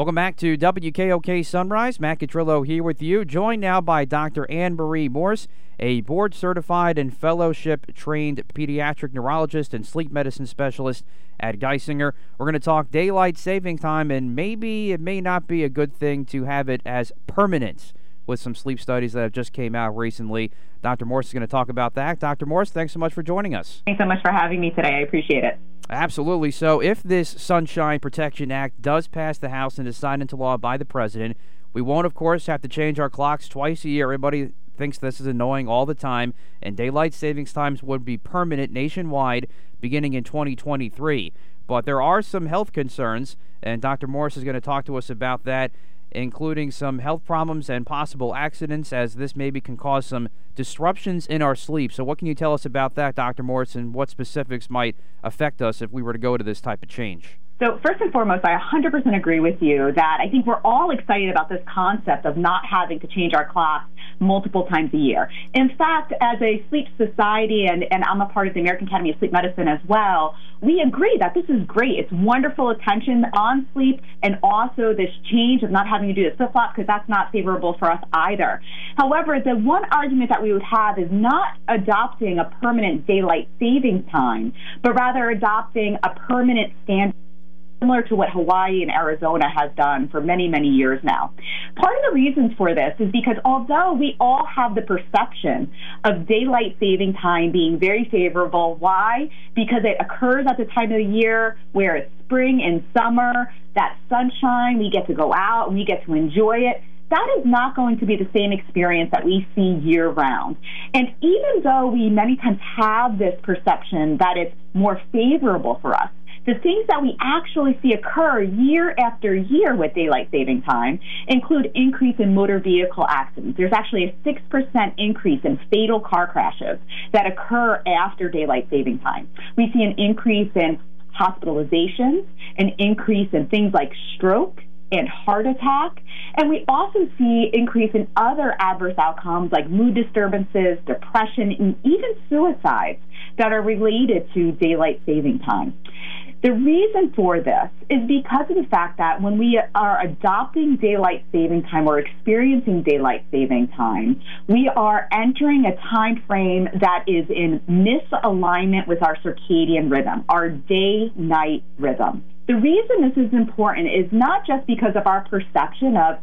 Welcome back to WKOK Sunrise. Matt Catrillo here with you, joined now by Dr. Anne Marie Morse, a board certified and fellowship trained pediatric neurologist and sleep medicine specialist at Geisinger. We're going to talk daylight saving time, and maybe it may not be a good thing to have it as permanent with some sleep studies that have just came out recently. Dr. Morse is going to talk about that. Dr. Morse, thanks so much for joining us. Thanks so much for having me today. I appreciate it. Absolutely. So, if this Sunshine Protection Act does pass the House and is signed into law by the president, we won't, of course, have to change our clocks twice a year. Everybody thinks this is annoying all the time, and daylight savings times would be permanent nationwide beginning in 2023. But there are some health concerns, and Dr. Morse is going to talk to us about that including some health problems and possible accidents, as this maybe can cause some disruptions in our sleep. So, what can you tell us about that, Dr. Morrison? What specifics might affect us if we were to go to this type of change? So, first and foremost, I 100% agree with you that I think we're all excited about this concept of not having to change our clocks multiple times a year. In fact, as a sleep society, and, and I'm a part of the American Academy of Sleep Medicine as well, we agree that this is great. It's wonderful attention on sleep and also this change of not having to do the flip flop because that's not favorable for us either. However, the one argument that we would have is not adopting a permanent daylight saving time, but rather adopting a permanent standard similar to what Hawaii and Arizona has done for many, many years now. Part of the reasons for this is because although we all have the perception of daylight saving time being very favorable, why? Because it occurs at the time of the year where it's spring and summer, that sunshine, we get to go out we get to enjoy it that is not going to be the same experience that we see year round. And even though we many times have this perception that it's more favorable for us, the things that we actually see occur year after year with daylight saving time include increase in motor vehicle accidents. There's actually a 6% increase in fatal car crashes that occur after daylight saving time. We see an increase in hospitalizations, an increase in things like stroke and heart attack. And we also see increase in other adverse outcomes like mood disturbances, depression, and even suicides that are related to daylight saving time. The reason for this is because of the fact that when we are adopting daylight saving time or experiencing daylight saving time, we are entering a time frame that is in misalignment with our circadian rhythm, our day night rhythm. The reason this is important is not just because of our perception of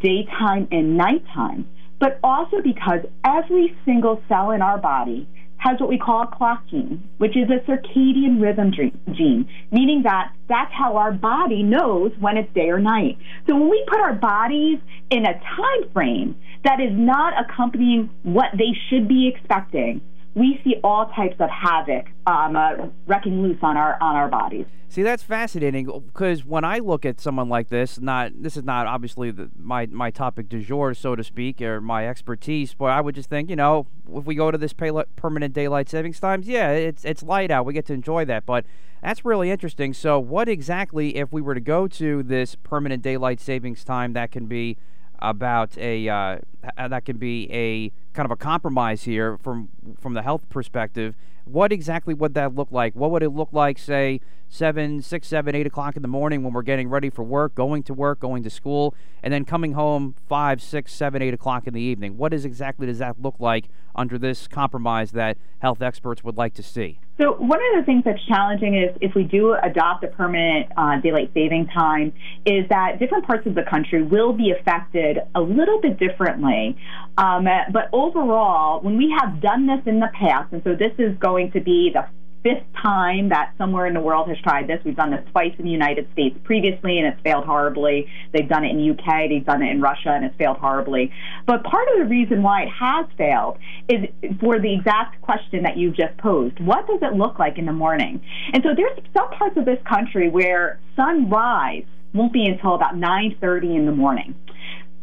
daytime and nighttime, but also because every single cell in our body has what we call a clock gene, which is a circadian rhythm gene, meaning that that's how our body knows when it's day or night. So when we put our bodies in a time frame that is not accompanying what they should be expecting, we see all types of havoc um, uh, wrecking loose on our on our bodies. See, that's fascinating because when I look at someone like this, not this is not obviously the, my my topic du jour, so to speak, or my expertise, but I would just think, you know, if we go to this pay, permanent daylight savings times, yeah, it's it's light out, we get to enjoy that, but that's really interesting. So, what exactly, if we were to go to this permanent daylight savings time, that can be about a uh, that can be a kind of a compromise here from from the health perspective. What exactly would that look like? What would it look like, say, seven, six, seven, eight o'clock in the morning when we're getting ready for work, going to work, going to school, and then coming home five, six, seven, eight o'clock in the evening? What is exactly does that look like under this compromise that health experts would like to see? So one of the things that's challenging is if we do adopt a permanent uh, daylight saving time, is that different parts of the country will be affected a little bit differently. Um, but overall, when we have done this in the past, and so this is going to be the fifth time that somewhere in the world has tried this. We've done this twice in the United States previously, and it's failed horribly. They've done it in UK, they've done it in Russia, and it's failed horribly. But part of the reason why it has failed is for the exact question that you've just posed. What does it look like in the morning? And so there's some parts of this country where sunrise won't be until about 9:30 in the morning.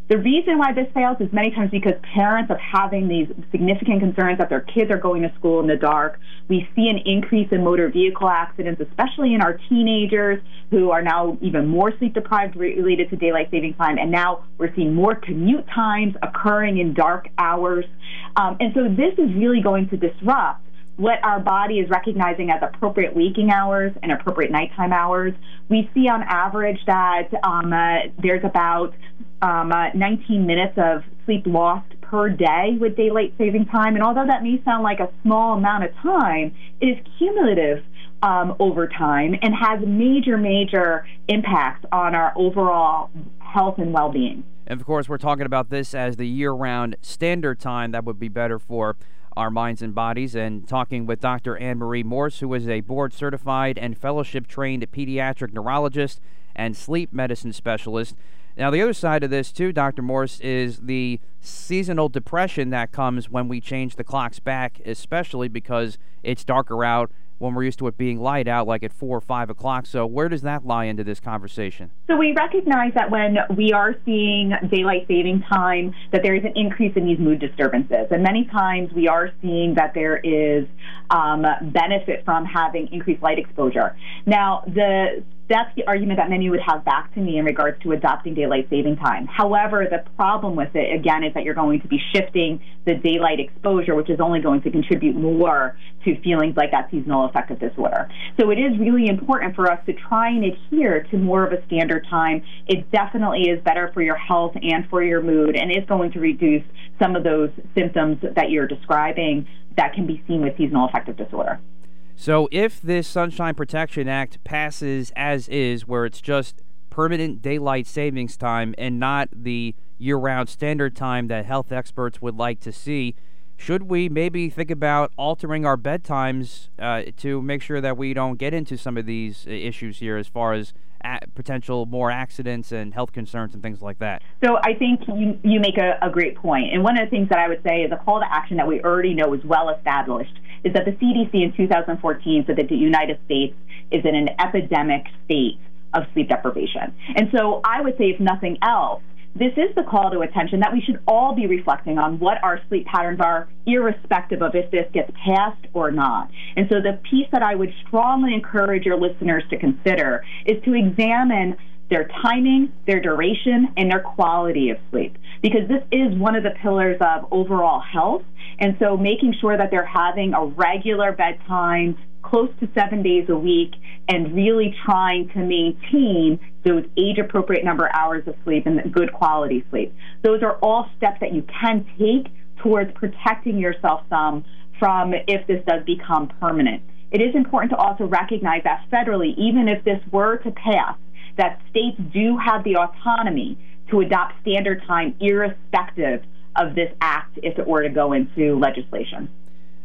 The reason why this fails is many times because parents are having these significant concerns that their kids are going to school in the dark. We see an increase in motor vehicle accidents, especially in our teenagers who are now even more sleep deprived related to daylight saving time. And now we're seeing more commute times occurring in dark hours. Um, and so this is really going to disrupt what our body is recognizing as appropriate waking hours and appropriate nighttime hours, we see on average that um, uh, there's about um, uh, 19 minutes of sleep lost per day with daylight saving time. And although that may sound like a small amount of time, it is cumulative um, over time and has major, major impacts on our overall health and well being. And of course, we're talking about this as the year round standard time that would be better for our minds and bodies. And talking with Dr. Anne Marie Morse, who is a board certified and fellowship trained pediatric neurologist and sleep medicine specialist. Now, the other side of this, too, Dr. Morse, is the seasonal depression that comes when we change the clocks back, especially because it's darker out when we're used to it being light out, like at four or five o'clock. So, where does that lie into this conversation? So, we recognize that when we are seeing daylight saving time, that there is an increase in these mood disturbances, and many times we are seeing that there is um, benefit from having increased light exposure. Now, the that's the argument that many would have back to me in regards to adopting daylight saving time. However, the problem with it, again, is that you're going to be shifting the daylight exposure, which is only going to contribute more to feelings like that seasonal affective disorder. So it is really important for us to try and adhere to more of a standard time. It definitely is better for your health and for your mood and is going to reduce some of those symptoms that you're describing that can be seen with seasonal affective disorder. So, if this Sunshine Protection Act passes as is, where it's just permanent daylight savings time and not the year round standard time that health experts would like to see, should we maybe think about altering our bedtimes uh, to make sure that we don't get into some of these uh, issues here as far as potential more accidents and health concerns and things like that? So I think you, you make a, a great point. And one of the things that I would say is a call to action that we already know is well established is that the CDC in 2014 said that the United States is in an epidemic state of sleep deprivation. And so I would say, if nothing else, this is the call to attention that we should all be reflecting on what our sleep patterns are, irrespective of if this gets passed or not. And so, the piece that I would strongly encourage your listeners to consider is to examine their timing, their duration, and their quality of sleep. Because this is one of the pillars of overall health. And so making sure that they're having a regular bedtime, close to seven days a week, and really trying to maintain those age appropriate number of hours of sleep and good quality sleep. Those are all steps that you can take towards protecting yourself some from if this does become permanent. It is important to also recognize that federally, even if this were to pass, that states do have the autonomy to adopt standard time irrespective of this act if it were to go into legislation.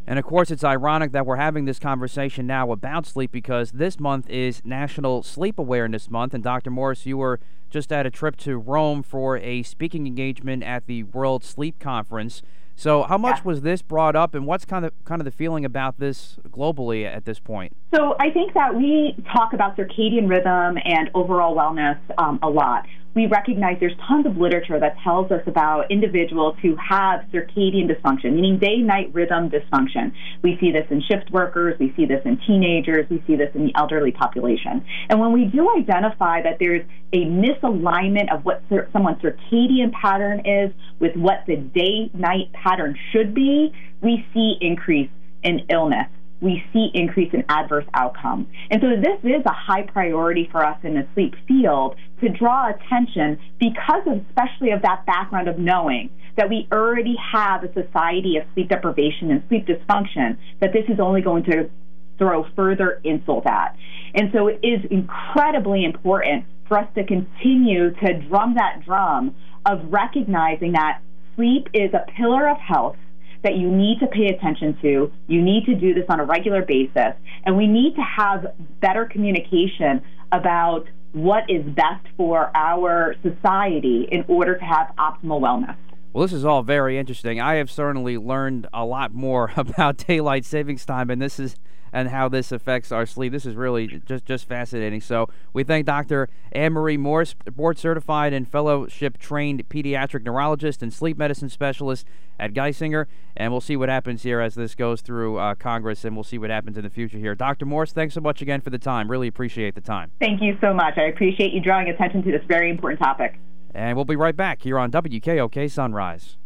And of course, it's ironic that we're having this conversation now about sleep because this month is National Sleep Awareness Month. And Dr. Morris, you were just at a trip to Rome for a speaking engagement at the World Sleep Conference. So, how much yeah. was this brought up, and what's kind of kind of the feeling about this globally at this point? So, I think that we talk about circadian rhythm and overall wellness um, a lot we recognize there's tons of literature that tells us about individuals who have circadian dysfunction, meaning day night rhythm dysfunction. We see this in shift workers, we see this in teenagers, we see this in the elderly population. And when we do identify that there's a misalignment of what someone's circadian pattern is with what the day night pattern should be, we see increase in illness we see increase in adverse outcomes. And so this is a high priority for us in the sleep field to draw attention because of, especially of that background of knowing that we already have a society of sleep deprivation and sleep dysfunction, that this is only going to throw further insult at. And so it is incredibly important for us to continue to drum that drum of recognizing that sleep is a pillar of health that you need to pay attention to. You need to do this on a regular basis. And we need to have better communication about what is best for our society in order to have optimal wellness. Well, this is all very interesting. I have certainly learned a lot more about daylight savings time, and this is and how this affects our sleep. This is really just just fascinating. So we thank Dr. Anne Marie Morse, board certified and fellowship trained pediatric neurologist and sleep medicine specialist at Geisinger, and we'll see what happens here as this goes through uh, Congress, and we'll see what happens in the future here. Dr. Morse, thanks so much again for the time. Really appreciate the time. Thank you so much. I appreciate you drawing attention to this very important topic. And we'll be right back here on WKOK Sunrise.